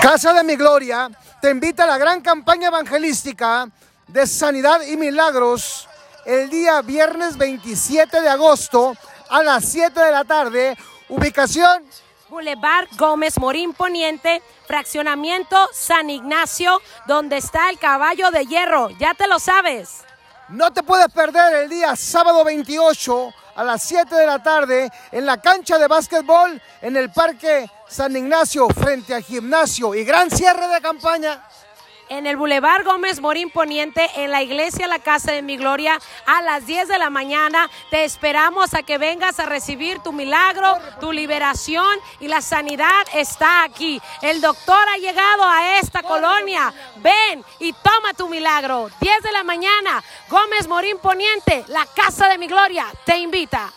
Casa de mi Gloria te invita a la gran campaña evangelística de sanidad y milagros el día viernes 27 de agosto a las 7 de la tarde. Ubicación Boulevard Gómez Morín Poniente, fraccionamiento San Ignacio, donde está el caballo de hierro. Ya te lo sabes. No te puedes perder el día sábado 28 a las 7 de la tarde en la cancha de básquetbol en el Parque San Ignacio frente al gimnasio. Y gran cierre de campaña en el Boulevard Gómez Morín Poniente, en la iglesia La Casa de Mi Gloria, a las 10 de la mañana. Te esperamos a que vengas a recibir tu milagro, tu liberación y la sanidad está aquí. El doctor ha llegado a esta colonia. Ven y toma tu milagro. 10 de la mañana, Gómez Morín Poniente, La Casa de Mi Gloria, te invita.